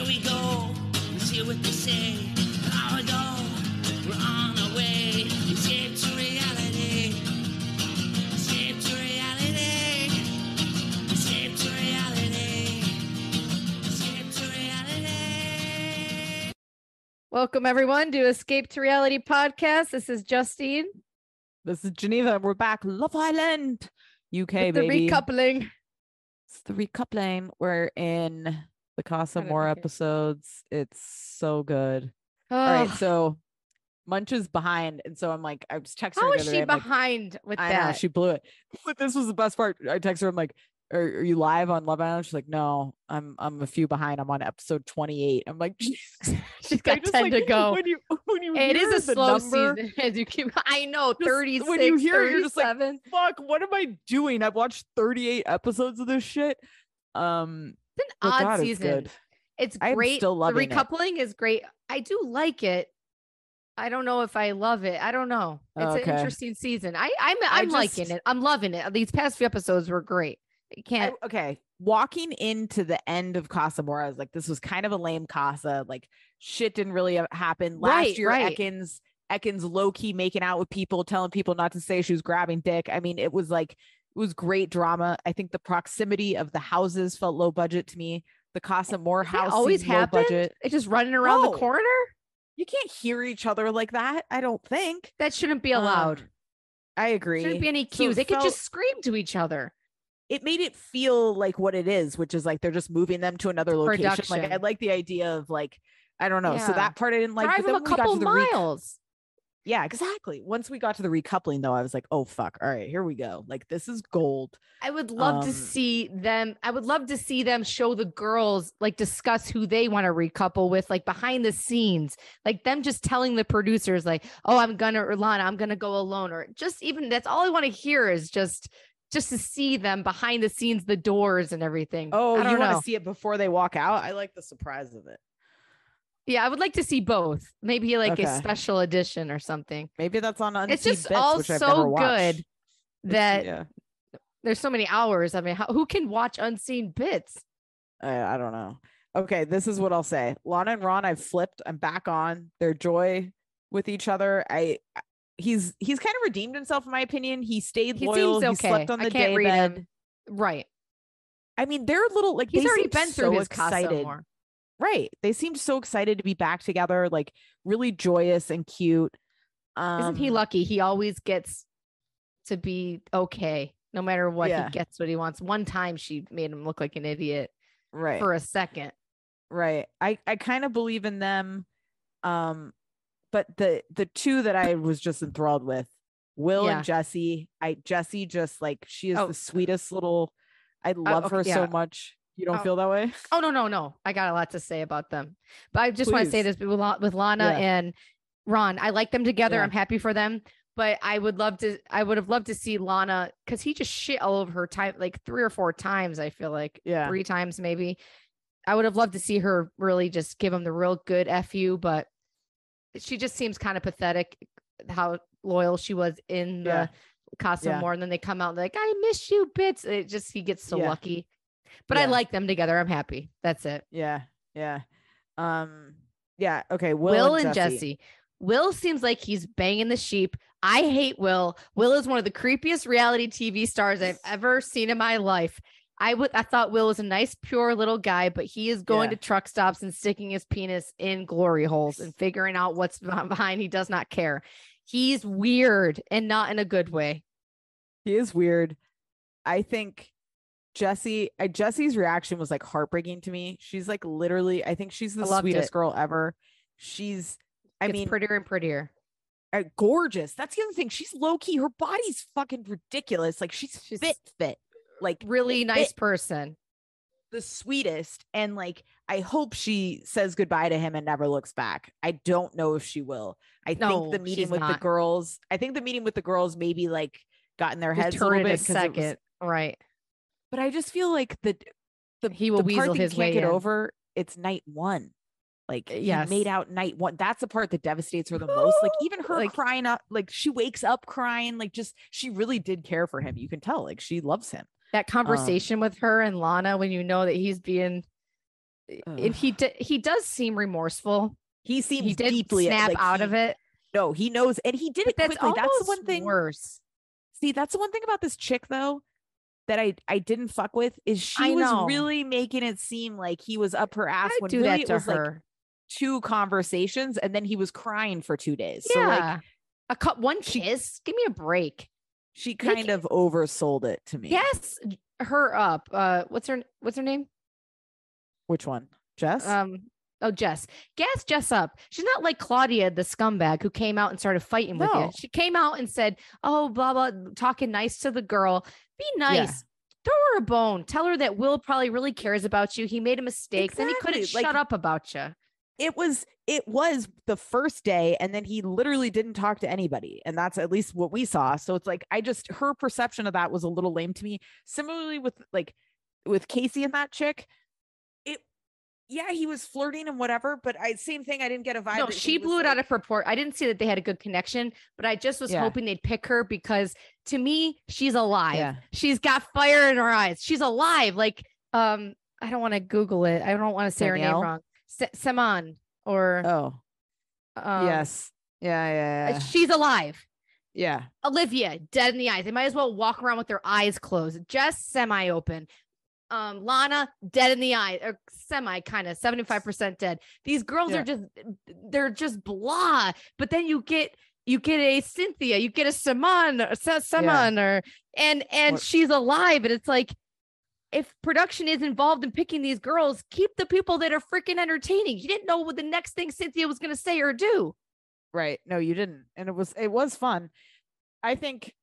Here we go. Let's hear what they say. Now we go. We're on our way. Escape to reality. Escape to reality. Escape to reality. Escape to reality. Welcome everyone to Escape to Reality podcast. This is Justine This is Geneva. We're back. Love Island, UK, with the baby. recoupling. it's the recoupling. We're in the Casa Amor like it. episodes. It's so good. All right, so Munch is behind, and so I'm like, I was texting her how is she day, I'm like, behind with I that? know she blew it. But this was the best part. I text her. I'm like, are, are you live on Love Island? She's like, no, I'm I'm a few behind. I'm on episode 28. I'm like, She's got 10 like, to go. When you when you It is a slow number, season as you keep. I know, Just 36, when you hear it, you're just like, 37. fuck, what am I doing? I've watched 38 episodes of this shit. Um, an but odd God, it's season. It's I'm great. still the loving it. recoupling is great. I do like it. I don't know if I love it. I don't know. It's Okay. an interesting season. I I'm I'm liking just- it. I'm loving it. These past few episodes were great. You can't. okay. Walking into the end of Casa Amor, I was like, this was kind of a lame Casa. Like, shit didn't really happen. Last Right, year, right. Ekins, Ekins low key making out with people, telling people not to say she was grabbing dick. I mean, it was like, it was great drama. I think the proximity of the houses felt low budget to me. The Casa Amor That house always happened. budget. It's just running around No. the corner. You can't hear each other like that. I don't think. That shouldn't be allowed. Um, I agree. Shouldn't be any cues. it they could just scream to each other. it made it feel like what it is, which is like they're just moving them to another location. Like I like the idea of like I don't know. So that part I didn't like. Drive them a couple the miles. Yeah, exactly. Once we got to the recoupling, though, I was like, oh fuck, all right, here we go. Like this is gold. I would love to Um, see them. I would love to see them show the girls like discuss who they want to recouple with, like behind the scenes, like them just telling the producers, like, "Oh, I'm gonna or Lana, I'm gonna go alone," or just even that's all I want to hear is just just to see them behind the scenes, the doors and everything. Oh, I you want to see it before they walk out? I like the surprise of it. Yeah, I would like to see both. Maybe like a special edition or something. Maybe that's on Unseen it's just Bits, all which I've never so good that yeah, there's so many hours. I mean, how, who can watch unseen bits? I, I don't know. Okay, this is what I'll say. Lana and Ron, I've flipped. I'm back on their joy with each other. I I- he's he's kind of redeemed himself in my opinion. He stayed He loyal. seems okay. He slept on I the can't day read bed. him. Right. I mean, they're a little like He's already been through so his excited. Right. They seemed so excited to be back together, like really joyous and cute. Um, Isn't he lucky? He always gets to be okay, no matter what. Yeah. He gets what he wants. One time she made him look like an idiot Right. for a second. right. I I kind of believe in them. Um, but the the two that I was just enthralled with, Will Yeah. and Jessie. I Jessie just like she is Oh. the sweetest little. I love okay, her so much. You don't Oh. feel that way? Oh no, no, no! I got a lot to say about them, but I just want to say this with, with Lana Yeah. and Ron. I like them together. Yeah. I'm happy for them, but I would love to. I would have loved to see Lana because he just shit all over her time, like three or four times. I feel like Yeah. three times maybe. I would have loved to see her really just give him the real good fu, but she just seems kind of pathetic. How loyal she was in the Yeah. Casa Yeah. more, and then they come out like, "I miss you, bits." It just he gets so lucky. But I like them together. I'm happy. That's it. Yeah. Yeah. Um. Yeah. Okay. Will, Will, and Jessie. Will seems like he's banging the sheep. I hate Will. Will is one of the creepiest reality TV stars I've ever seen in my life. I would I thought Will was a nice, pure little guy, but he is going Yeah. to truck stops and sticking his penis in glory holes and figuring out what's behind. He does not care. He's weird and not in a good way. He is weird. I think Jessie, uh, Jessie's reaction was like heartbreaking to me. She's like literally, I think she's the sweetest it. girl ever. She's, I mean, prettier and prettier. uh, gorgeous. That's the other thing. She's low key. Her body's fucking ridiculous. Like she's, She's fit, fit, like Really nice person. the sweetest. And like, I hope she says goodbye to him and never looks back. I don't know if she will. I No, think the meeting with the girls, I think the meeting with the girls maybe like got in their heads a little bit. a it was- second. Right. But I just feel like the the He will the part weasel his can't way get in. over. It's night one. Like uh, he made out night one. That's the part that devastates her the most. Like even her Like- crying up, like she wakes up crying. Like just she really did care for him. You can tell. Like she loves him. that um, conversation with her and Lana when you know that he's being eh, and he d- he does seem remorseful. he seems He did deeply snap like, out of it. No, he knows, and he did But it that's quickly. That's the one thing. worse. See, that's the one thing about this chick though that I I didn't fuck with is she was really making it seem like he was up her ass I when do really that to was like her. two conversations, and then he was crying for two days. So yeah, like a cup, one she- kiss. Give me a break. she kind of oversold it to me. Yes, her up. Uh, what's her What's her name? Which one? Jess? Um. Oh, Jess. Gas Jess up. She's not like Claudia, the scumbag who came out and started fighting with you. She came out and said, "Oh, blah blah," talking nice to the girl. Be Yeah. nice. Throw her a bone. Tell her that Will probably really cares about you. He made a mistake. Then he couldn't Exactly, shut up about you. it was it was the first day and then he literally didn't talk to anybody and that's at least what we saw so it's like i just her perception of that was a little lame to me similarly with like with casey and that chick yeah he was flirting and whatever but i same thing i didn't get a vibe No, she blew it out like- of proportion. I didn't see that they had a good connection, but I just was Yeah. hoping they'd pick her because to me, she's alive. Yeah. She's got fire in her eyes. She's alive. Like, um, I don't want to Google it. I don't want to say her name wrong. Se- Seman or oh um, yes yeah yeah yeah she's alive. yeah Olivia, dead in the eyes. They might as well walk around with their eyes closed. just semi open. Um, Lana, dead in the eye, or semi kind of 75% dead. These girls Yeah. are just they're just blah. But then you get you get a Cynthia, you get a Saman or Sa- Saman or and and What- she's alive. And it's like if production is involved in picking these girls, keep the people that are freaking entertaining. You didn't know what the next thing Cynthia was gonna say or do. Right. No, you didn't. And it was it was fun. I think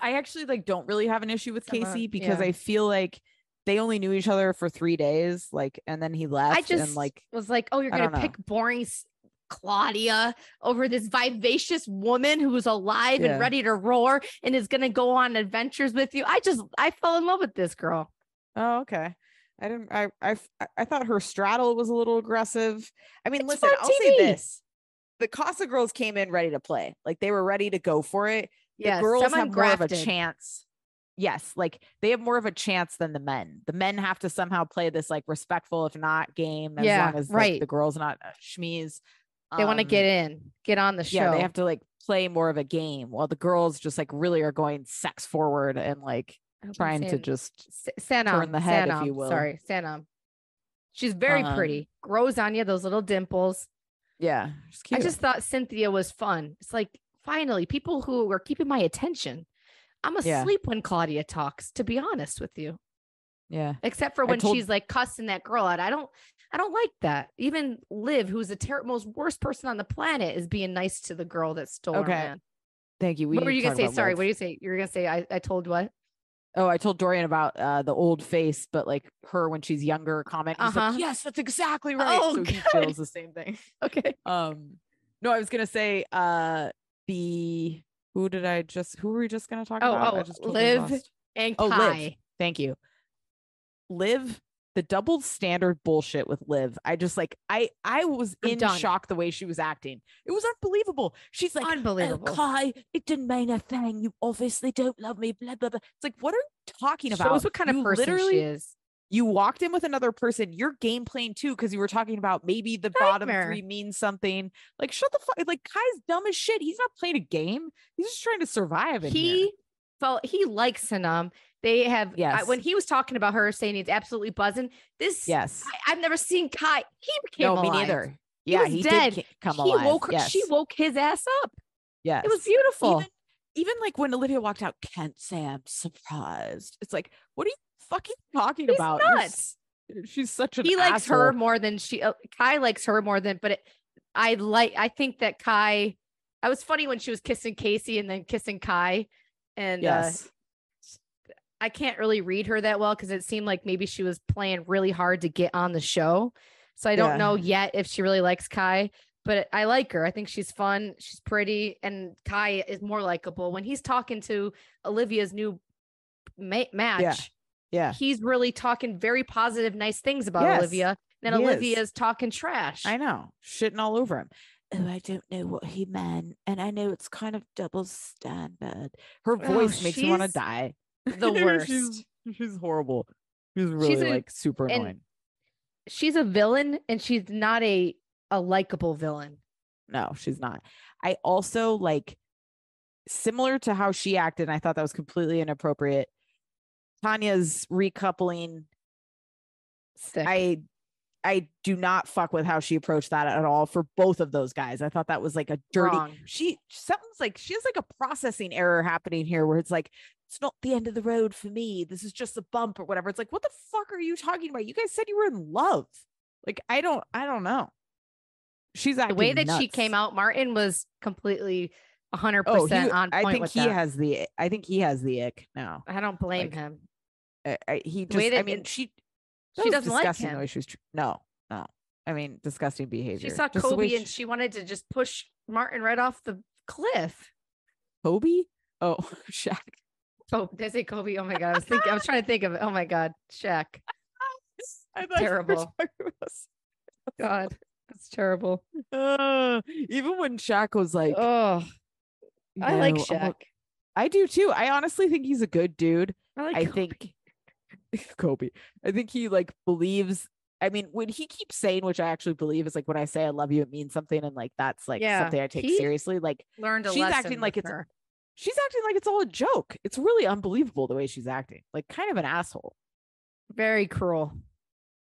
I actually like don't really have an issue with Casey because yeah. I feel like they only knew each other for three days, like, and then he left. I just and like, was like, oh, you're gonna know. pick boring Claudia over this vivacious woman who's alive Yeah. and ready to roar and is gonna go on adventures with you. I just I fell in love with this girl. oh, okay. I didn't. I I I thought her straddle was a little aggressive. I mean, It's listen, I'll say this: the Casa girls came in ready to play, like they were ready to go for it. The Yeah, girls have more of a chance. Yes, like they have more of a chance than the men. The men have to somehow play this like respectful, if not game, as Yeah, long as like, right. the girls not uh, schmees. They want to Um, get in, get on the show. Yeah, they have to like play more of a game, while the girls just like really are going sex forward and like I hope I'm trying to just Sanam, turn the head, if you will. Sorry, Sanam. She's very Um, pretty. Grows on you, those little dimples. yeah. I just thought Cynthia was fun. It's like finally people who are keeping my attention. I'm Yeah. asleep when Claudia talks, to be honest with you. yeah. except for when told- she's like cussing that girl out. I don't I don't like that. Even Liv, who's the ter- most worst person on the planet, is being nice to the girl that stole Okay. her man. Thank you. We what were you gonna say? Sorry, Liv. what do you say? You're gonna say I, I told what? Oh, I told Dorian about uh the old face, but like her when she's younger comment. He's Uh-huh. like, yes, that's exactly right. Oh, so he feels the same thing. Okay. Um, no, I was gonna say uh the who did I just who were we just gonna talk Oh, about? I oh, just totally Liv. lost. And Oh, Liv. Kai. Thank you. Liv, the double standard bullshit with Liv. I just like I I was I'm in done. shock the way she was acting. It was unbelievable. She's like, oh, Unbelievable. Oh, Kai, it didn't mean a thing. You obviously don't love me. Blah blah blah. It's like, what are you talking about? Shows what kind of You person literally, she is. You walked in with another person. You're game playing too because you were talking about maybe the bottom Nightmare. three means something. Like, shut the fuck. Like, Kai's dumb as shit. He's not playing a game. He's just trying to survive. In here. He felt he likes Sanam. They have I- when he was talking about her saying he's absolutely buzzing. This yes. I, have never seen Kai. He became No, me alive. neither. He Yeah, was he, dead. did come he alive. woke her, yes. she woke his ass up. Yes. It was beautiful. Even, even like when Olivia walked out, can't say I'm surprised. It's like, what are you fucking talking He's about? You're nuts. She's such an he likes her more than she uh, Kai likes her more than but it, I like I think that Kai I was funny when she was kissing Casey and then kissing Kai and uh Yes. I can't really read her that well because it seemed like maybe she was playing really hard to get on the show. So I don't Yeah. know yet if she really likes Kai, but I like her. I think she's fun, she's pretty, and Kai is more likable. When he's talking to Olivia's new ma- match, yeah. He's really talking very positive, nice things about Yes, Olivia. And he is. Olivia's talking trash. I know. Shitting all over him. Oh, I don't know what he meant. And I know it's kind of double standard. Her Oh, voice makes me want to die. the worst. she's, she's horrible. She's really She's a- like super annoying. she's a villain and she's not a a likable villain. No, she's not. I also like similar to how she acted, and I thought that was completely inappropriate. Tanya's recoupling Sick. I I do not fuck with how she approached that at all for both of those guys. I thought that was like a dirty Wrong. she something's like she has like a processing error happening here where it's like it's not the end of the road for me. This is just a bump or whatever. It's like what the fuck are you talking about? You guys said you were in love. Like I don't I don't know. She's the way that she came out, Martin was completely hundred Oh, he, percent on point I think with he that. has the I think he has the ick now. I don't blame like, him. I, I, he way I mean she she doesn't like him. she was tr- no no I mean disgusting behavior. She saw Just Kobe and she- she wanted to just push Martin right off the cliff. Kobe oh Shaq Oh, did I say Kobe? Oh my god, I was thinking. I was trying to think of it. Oh my god, Shaq. I thought Terrible. God, that's terrible. Uh, even when Shaq was like, Oh, I like "No, I'm Shaq. I do too. I honestly think he's a good dude. I like. I think Kobe. I think he like believes. I mean, when he keeps saying, which I actually believe is like when I say I love you, it means something, and like that's like Yeah, something I take he- seriously. Like learned she's acting like it's- her. she's acting like it's all a joke. It's really unbelievable the way she's acting. Like kind of an asshole. very cruel.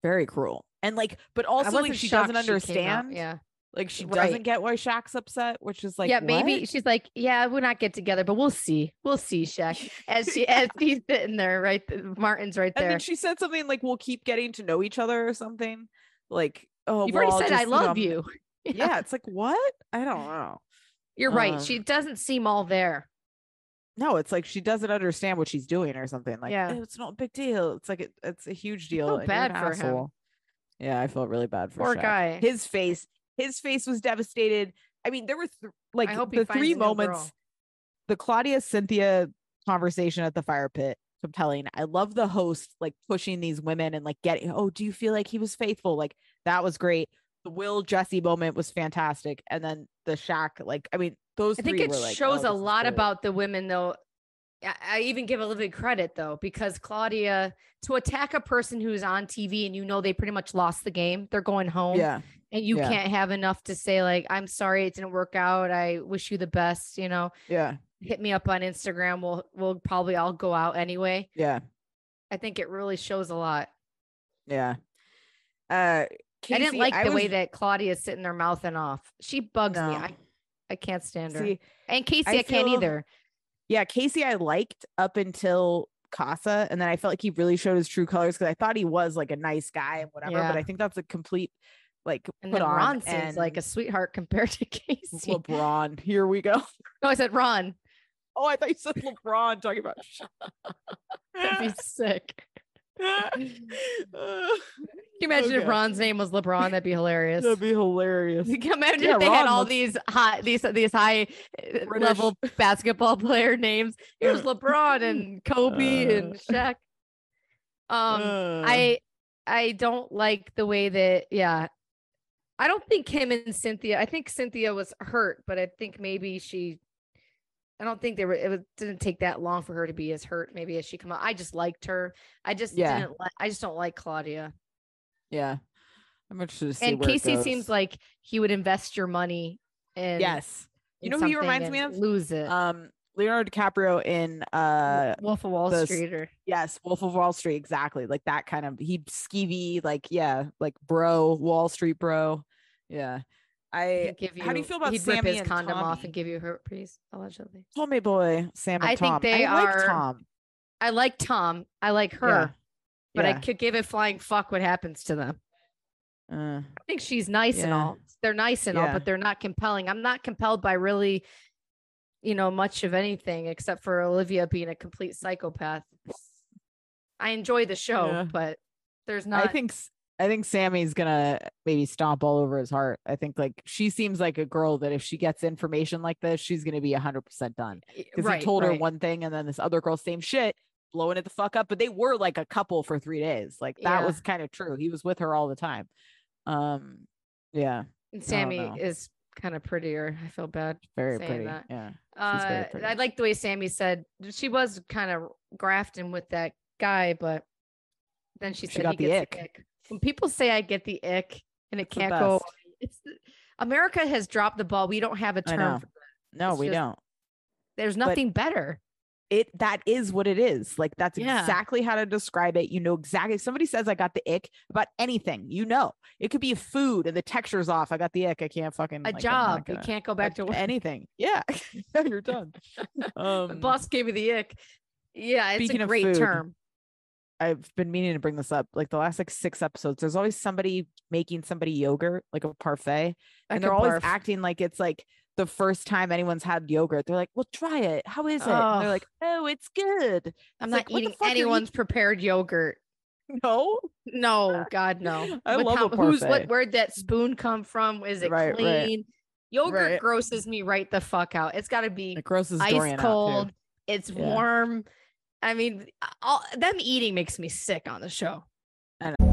Very cruel. And like, but also like she doesn't she understand. Yeah, Like she Right. doesn't get why Shaq's upset, which is like yeah. Maybe what? she's like, yeah, we'll not get together, but we'll see. We'll see, Shaq. As she as he's sitting there, right? Martin's right there. And then she said something like, "We'll keep getting to know each other" or something. Like, oh, You've well, already said I just, you know, love you. Yeah, it's like what? I don't know. You're right. She doesn't seem all there. No, it's like she doesn't understand what she's doing or something. Like, Yeah. "Eh, it's not a big deal. It's like it, it's a huge deal. bad for him. Yeah, I felt really bad for Poor Shaq. guy. His face, his face was devastated. I mean, there were th- like the three moments. The Claudia Cynthia conversation at the fire pit compelling. I love the host like pushing these women and like getting, oh, do you feel like he was faithful? Like that was great. The Will Jessie moment was fantastic. And then the Shaq, like, I mean, those I think it like, shows oh, a lot great. about the women, though. I, I even give a little bit credit though, because Claudia to attack a person who's on TV and you know they pretty much lost the game, they're going home, Yeah. And you yeah. can't have enough to say like, "I'm sorry, it didn't work out. I wish you the best." You know, Yeah. hit me up on Instagram. We'll we'll probably all go out anyway. Yeah. I think it really shows a lot. Yeah. Uh, I didn't Casey, like the way was- that Claudia's sitting there mouthing off. She bugs me. I, I can't stand her. See, and Casey, I, I can't feel- either. yeah, Casey, I liked up until Casa, and then I felt like he really showed his true colors because I thought he was like a nice guy and whatever. Yeah. But I think that's a complete like And put then on. Ron seems like a sweetheart compared to Casey. LeBron. Here we go. No, I said Ron. Oh, I thought you said LeBron talking about. That'd be sick. Can you imagine if Okay. Ron's name was LeBron? That'd be hilarious. That'd be hilarious. Can You can imagine Yeah, if they had all looks- these high these these high uh, level basketball player names. Here's LeBron and Kobe Uh. and Shaq. Um, Uh, I I don't like the way that yeah. I don't think him and Cynthia. I think Cynthia was hurt, but I think maybe she. I don't think they were. It was, didn't take that long for her to be as hurt. Maybe as she come out, I just liked her. I just Yeah. didn't. Like, I just don't like Claudia. yeah. I'm interested to see and Casey seems like he would invest your money in. yes. You know who he reminds me of? Lose it. Um, Leonardo DiCaprio in uh Wolf of Wall the Street or Yes, Wolf of Wall Street, exactly. Like that kind of he skeevy, like yeah, like bro, Wall Street bro. Yeah. I he'd give you. how do you feel about he'd rip his and condom off and give you herpes allegedly. Tommy boy, Sam and I think they I like are- Tom. I like Tom. I like her, Yeah. but I could give a flying fuck what happens to them. Uh, I think she's nice and all. They're nice and all, but they're not compelling. I'm not compelled by really, you know, much of anything except for Olivia being a complete psychopath. I enjoy the show, Yeah. but there's not. I think I think Samie's gonna maybe stomp all over his heart. I think like she seems like a girl that if she gets information like this, she's gonna be hundred percent done. Because right, he told her one thing and then this other girl, same shit, blowing it the fuck up. But they were like a couple for three days. Like that Yeah. was kind of true. He was with her all the time. Um, yeah, And Samie is kind of prettier. I feel bad. very pretty. that. Yeah, Uh, pretty. I like the way Samie said she was kind of grafting with that guy, but then she She said got he the gets ick. the ick. when people say I get the ick and it can't go, it's America has dropped the ball. We don't have a term. For, No, It's we just- don't. there's But- nothing better. It that is what it is. Like that's Yeah. exactly how to describe it. You know exactly. If somebody says I got the ick about anything, you know. It could be food and the texture's off. I got the ick. I can't fucking A like, job. You gonna- can't go back to work. anything. Yeah. You're done. Um, boss gave me the ick. Yeah, it's a great food, term. I've been meaning to bring this up. Like the last like six episodes, there's always somebody making somebody yogurt, like a parfait. And they're always acting like it's like the first time anyone's had yogurt. They're like, "Well, try it. How is it?" And they're like, "Oh, it's good." I'm it's not like, eating fuck are you anyone's prepared yogurt. No, No, God, no. I What love a com- who's what? Where'd that spoon come from? Is it Right, right. clean? Yogurt Right. grosses me right the fuck out. It's got to be it grosses ice Dorian out, cold. It's Yeah. warm. I mean, all, them eating makes me sick on the show.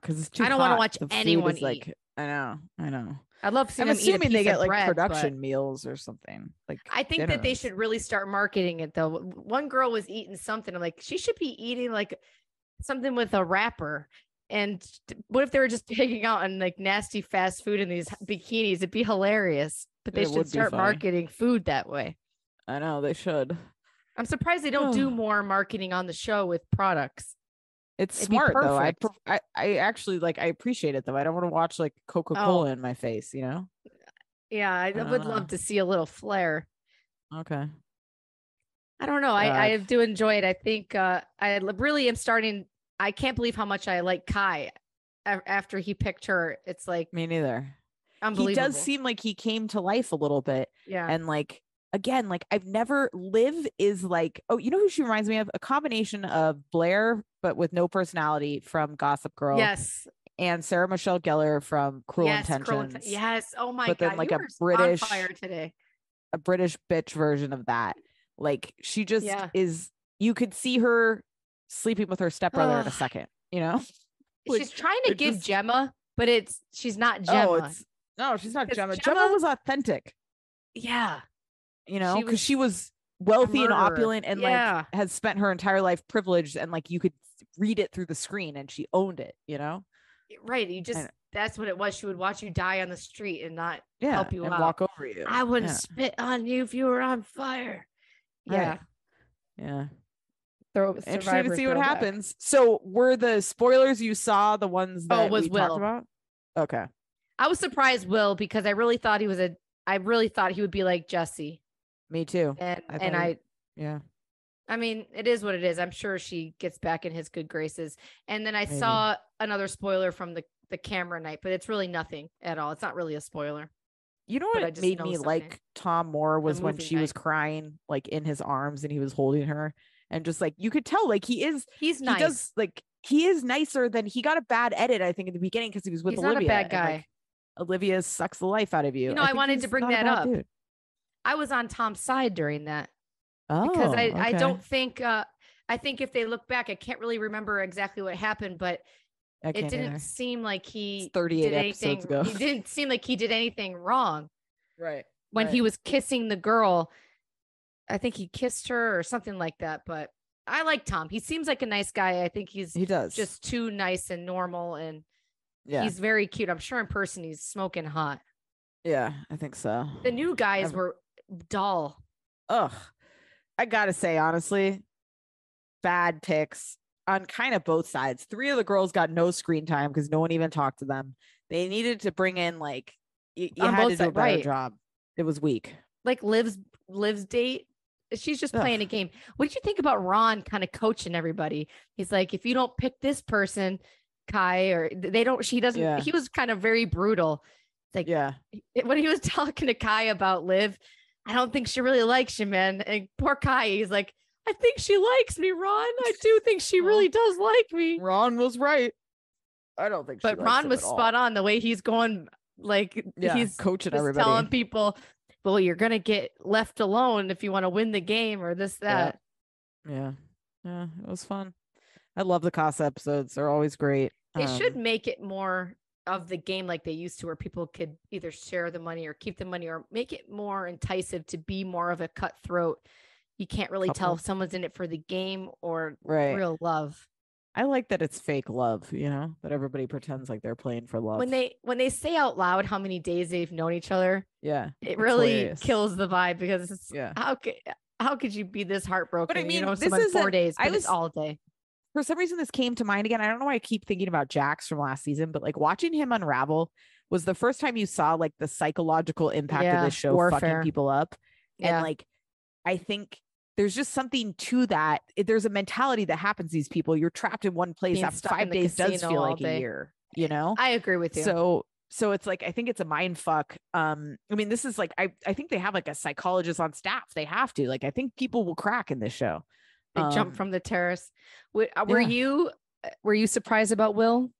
Because it's too. I don't wanna watch The anyone is like. I know. I know. I'd love to I'm them eat a assuming they get like bread, but production meals or something. Like I think that they should really start marketing it though. One girl was eating something. I'm like, she should be eating like something with a wrapper. And what if they were just picking out on like nasty fast food in these bikinis? It'd be hilarious. But they It should start marketing food that way. I know they should. I'm surprised they don't do more marketing on the show with products. It's It'd smart though. I, pref- I I actually like I appreciate it though. I don't want to watch like Coca Cola in my face. You know. Yeah, I, don't would know. love to see a little flair. Okay. I don't know. I, I do enjoy it. I think uh, I really am starting. I can't believe how much I like Kai after he picked her. It's like Me neither. unbelievable. He does seem like he came to life a little bit, yeah. and like again, like I've never live is like oh you know who she reminds me of a combination of Blair but with no personality from Gossip Girl. yes. And Sarah Michelle Gellar from Cruel yes. Intentions. Cruel yes. Oh my but then, god. like, you a British- fire today. a British bitch version of that. Like she just Yeah. is you could see her sleeping with her stepbrother in a second, you know? like, she's trying to give just- Gemma, but it's she's not oh, Gemma. Oh, it's no, she's not Gemma. Gemma, Gemma- was authentic, yeah. you know, because she was wealthy and opulent and Yeah. like has spent her entire life privileged and like you could read it through the screen and she owned it, you know? Right. You just that's what it was. She would watch you die on the street and not Yeah. Help you and out. walk over you. I wouldn't Yeah. spit on you if you were on fire. Yeah. Right. Yeah. Throw Interesting to Survivor see what throwback. happens. So were the spoilers you saw the ones Oh, that was we talked Will. about? Okay. I was surprised, Will, because I really thought he was a. I really thought he would be like Jessie, Me too. and I and he- I. Yeah. I mean, it is what it is. I'm sure she gets back in his good graces. And then I Maybe. saw another spoiler from the the camera night, but it's really nothing at all. It's not really a spoiler. You know but I what just made me something. like Tom Moore was when she was crying like in his arms and he was holding her and just like you could tell like he is He's nice. he does like he is nicer than he got a bad edit I think in the beginning because he was with He's not a Olivia. bad and, guy. like, Olivia sucks the life out of you. know, I think wanted to bring that up. dude. I was on Tom's side during that. Oh, because I, I don't think uh I think if they look back, I can't really remember exactly what happened, but it didn't either. seem like he 38 did episodes anything. ago. He didn't seem like he did anything wrong Right. when he was kissing the girl. I think he kissed her or something like that. But I like Tom. He seems like a nice guy. I think he's He does. just too nice and normal, and yeah. he's very cute. I'm sure in person he's smoking hot. yeah, I think so. The new guys I've- were dull. ugh, I gotta say honestly, bad picks on kind of both sides. Three of the girls got no screen time because no one even talked to them. They needed to bring in like you, you had to do a better right. job. It was weak. like Liv's Liv's date. She's just playing a game. What did you think about Ron kind of coaching everybody? He's like, if you don't pick this person, Kai, or they don't, she doesn't. Yeah. He was kind of very brutal. It's like Yeah, when he was talking to Kai about Liv, I don't think she really likes you, man. And poor Kai, he's like, I think she likes me, Ron. I do think she really does like me. Ron was right. I don't think. She But Ron was spot on the way he's going. Like Yeah, he's coaching everybody. telling people, "Well, you're gonna get left alone if you want to win the game or this that." Yeah, yeah, it was fun. I love the Casa episodes; they're always great. They should Um, make it more of the game like they used to, where people could either share the money or keep the money, or make it more enticing to be more of a cutthroat. You can't really tell uh-huh. if someone's in it for the game or right. real love. I like that it's fake love. You know that everybody pretends like they're playing for love. When they when they say out loud how many days they've known each other, yeah, it really hilarious. kills the vibe because it's Yeah. how could how could you be this heartbroken? you mean, know, this someone four isn't- days, I but it's was- all day. For some reason this came to mind again. I don't know why I keep thinking about Jax from last season, but like watching him unravel was the first time you saw like the psychological impact Yeah, of this show warfare. fucking people up. Yeah. And like I think there's just something to that. There's a mentality that happens to these people. You're trapped in one place. Being in five days does feel like a year, you know? I agree with you. So so it's like I think it's a mind fuck. Um, I mean, this is like I I think they have like a psychologist on staff. They have to. Like I think people will crack in this show. Jump Um, from the terrace. Were, uh, were yeah. you uh, were you surprised about Will?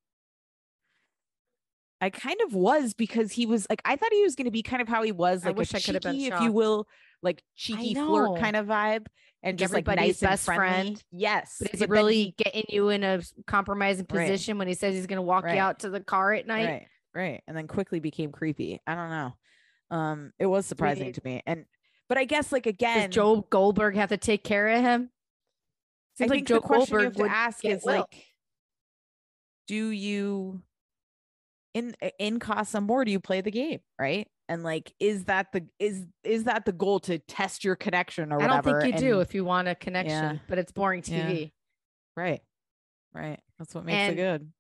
I kind of was because he was like I thought he was going to be kind of how he was, I like wish a I could have been cheeky, if you will, like cheeky flirt kind of vibe, and Like just like everybody's nice and best friendly. friend. Yes, But is he then really getting you in a compromising Right. position when he says he's going to walk Right. you out to the car at night? right, right, and then quickly became creepy. I don't know. Um, it was surprising to me, and but I guess like Does again, Joe Goldberg have to take care of him? I like think Joe the question you have to ask is like, do you in in Casa Amor? Do you play the game right? And like, is that the is is that the goal to test your connection or I don't think you do if you want a connection, but it's boring Yeah. TV. Right. Right. That's what makes And it good.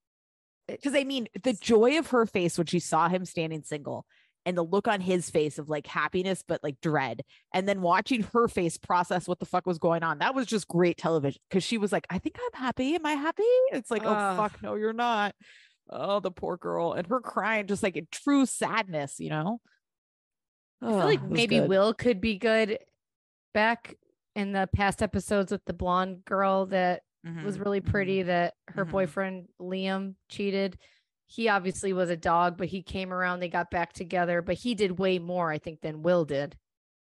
Because I mean, the joy of her face when she saw him standing single and the look on his face of like happiness, but like dread. And then watching her face process what the fuck was going on. That was just great television. Cause she was like, I think I'm happy. Am I happy? It's like, oh fuck, no, you're not. Oh, the poor girl. And her crying, just like a true sadness, you know? I feel like maybe good. Will could be good back in the past episodes with the blonde girl that was Mhm, really mhm. pretty that her mhm. boyfriend Liam cheated. He obviously was a dog, but he came around, they got back together, but he did way more, I think, than Will did.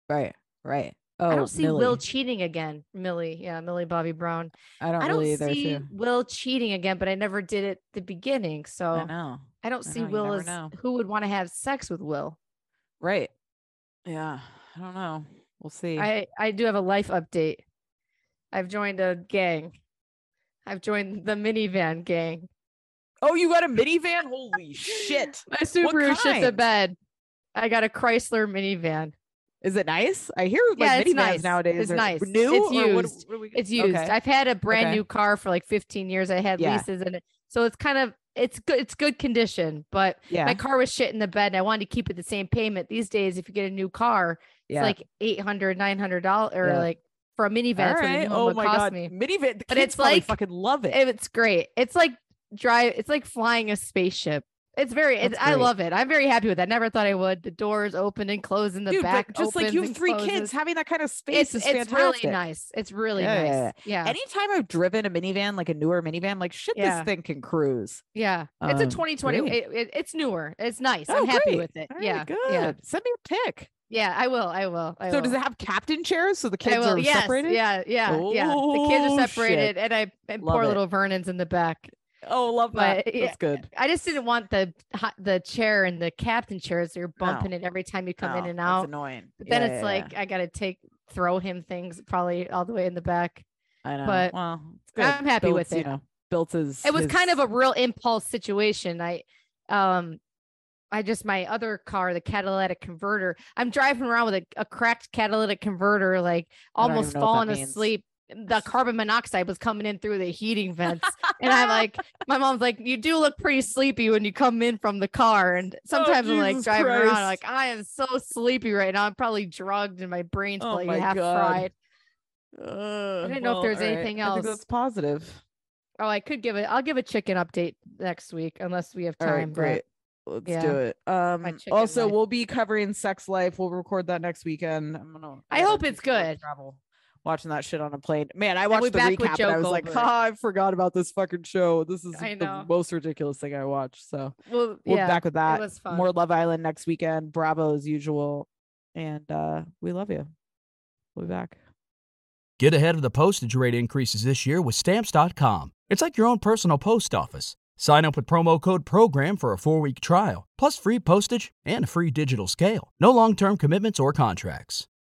Right. Right. Oh, I don't see Will cheating again. Millie, yeah, Millie Bobby Brown. I don't I don't really either see too. Will cheating again, but I never did it the beginning. So I know. I don't I see know, Will as know. who would want to have sex with Will. Right. Yeah. I don't know. We'll see. I I do have a life update. I've joined a gang. I've joined the minivan gang. Oh, you got a minivan? Holy shit. My Subaru shit the bed. I got a Chrysler minivan. Is it nice? I hear like Yeah, it's minivans nice. nowadays It's nice. new. It's or what- used. what we- It's used. Okay. I've had a brand Okay. new car for like 15 years. I had Yeah. leases in it. So it's kind of it's good it's good condition, but yeah. my car was shit in the bed and I wanted to keep it the same payment. These days if you get a new car, it's yeah. like 800 900 dollars or like for a minivan All right. Oh my cost god. me. Minivan. The But it's like- fucking love it. It's great. It's like drive. It's like flying a spaceship. It's very. It's, I love it. I'm very happy with that. Never thought I would. The doors open and close in the Dude, back. just like you have three closes. kids, having that kind of space It's is it's fantastic. really nice. It's really Yeah, yeah, nice. Yeah, Anytime I've driven a minivan, like a newer minivan, like shit, Yeah. this thing can cruise. yeah. It's a Um, 2020. It, it- it's newer. It's nice. Oh, I'm happy great. with it. Right, yeah, good. yeah, Send me a pic. yeah. I will. I will. I so does it have captain chairs so the kids are yes, separated? Yeah, yeah, yeah. The kids Oh, are shit. separated, and I and Love poor it. little Vernon's in the back. Oh, love that. But, yeah, That's good. I just didn't want the hot- the chair and the captain chairs. You're bumping it every time you come in No, and that's out. annoying. But then Yeah, it's yeah, like. I gotta take throw him things probably all the way in the back. I know. but well, it's good. I'm happy with Built's, You it. know, built his. It was kind of a real impulse situation. I um I just my other car, the catalytic converter. I'm driving around with a, a cracked catalytic converter, like almost even know what that falling asleep. The carbon monoxide was coming in through the heating vents. and I'm like, my mom's like, you do look pretty sleepy when you come in from the car. And sometimes I'm like Oh, Jesus driving around, Christ. like, I am so sleepy right now. I'm probably drugged and my brain's Oh probably my half God. fried. Uh, didn't know if there's anything I think else. that's positive. Oh, I could give it. I'll give a chicken update next week, unless we have time. right, but- great. Let's yeah, do it. Um, also, life. we'll be covering sex life. We'll record that next weekend. I'm gonna. I hope it's good. Travel. Watching that shit on a plane. Man, I watched the back with recap and I was like, Goldberg. ha, I forgot about this fucking show. This is the most ridiculous thing I watched. So Well, we'll yeah, be back with that. It was fun. More Love Island next weekend. Bravo as usual. And uh we love you. We'll be back. Get ahead of the postage rate increases this year with Stamps.com. It's like your own personal post office. Sign up with promo code PROGRAM for a four week trial, plus free postage and a free digital scale. No long term commitments or contracts.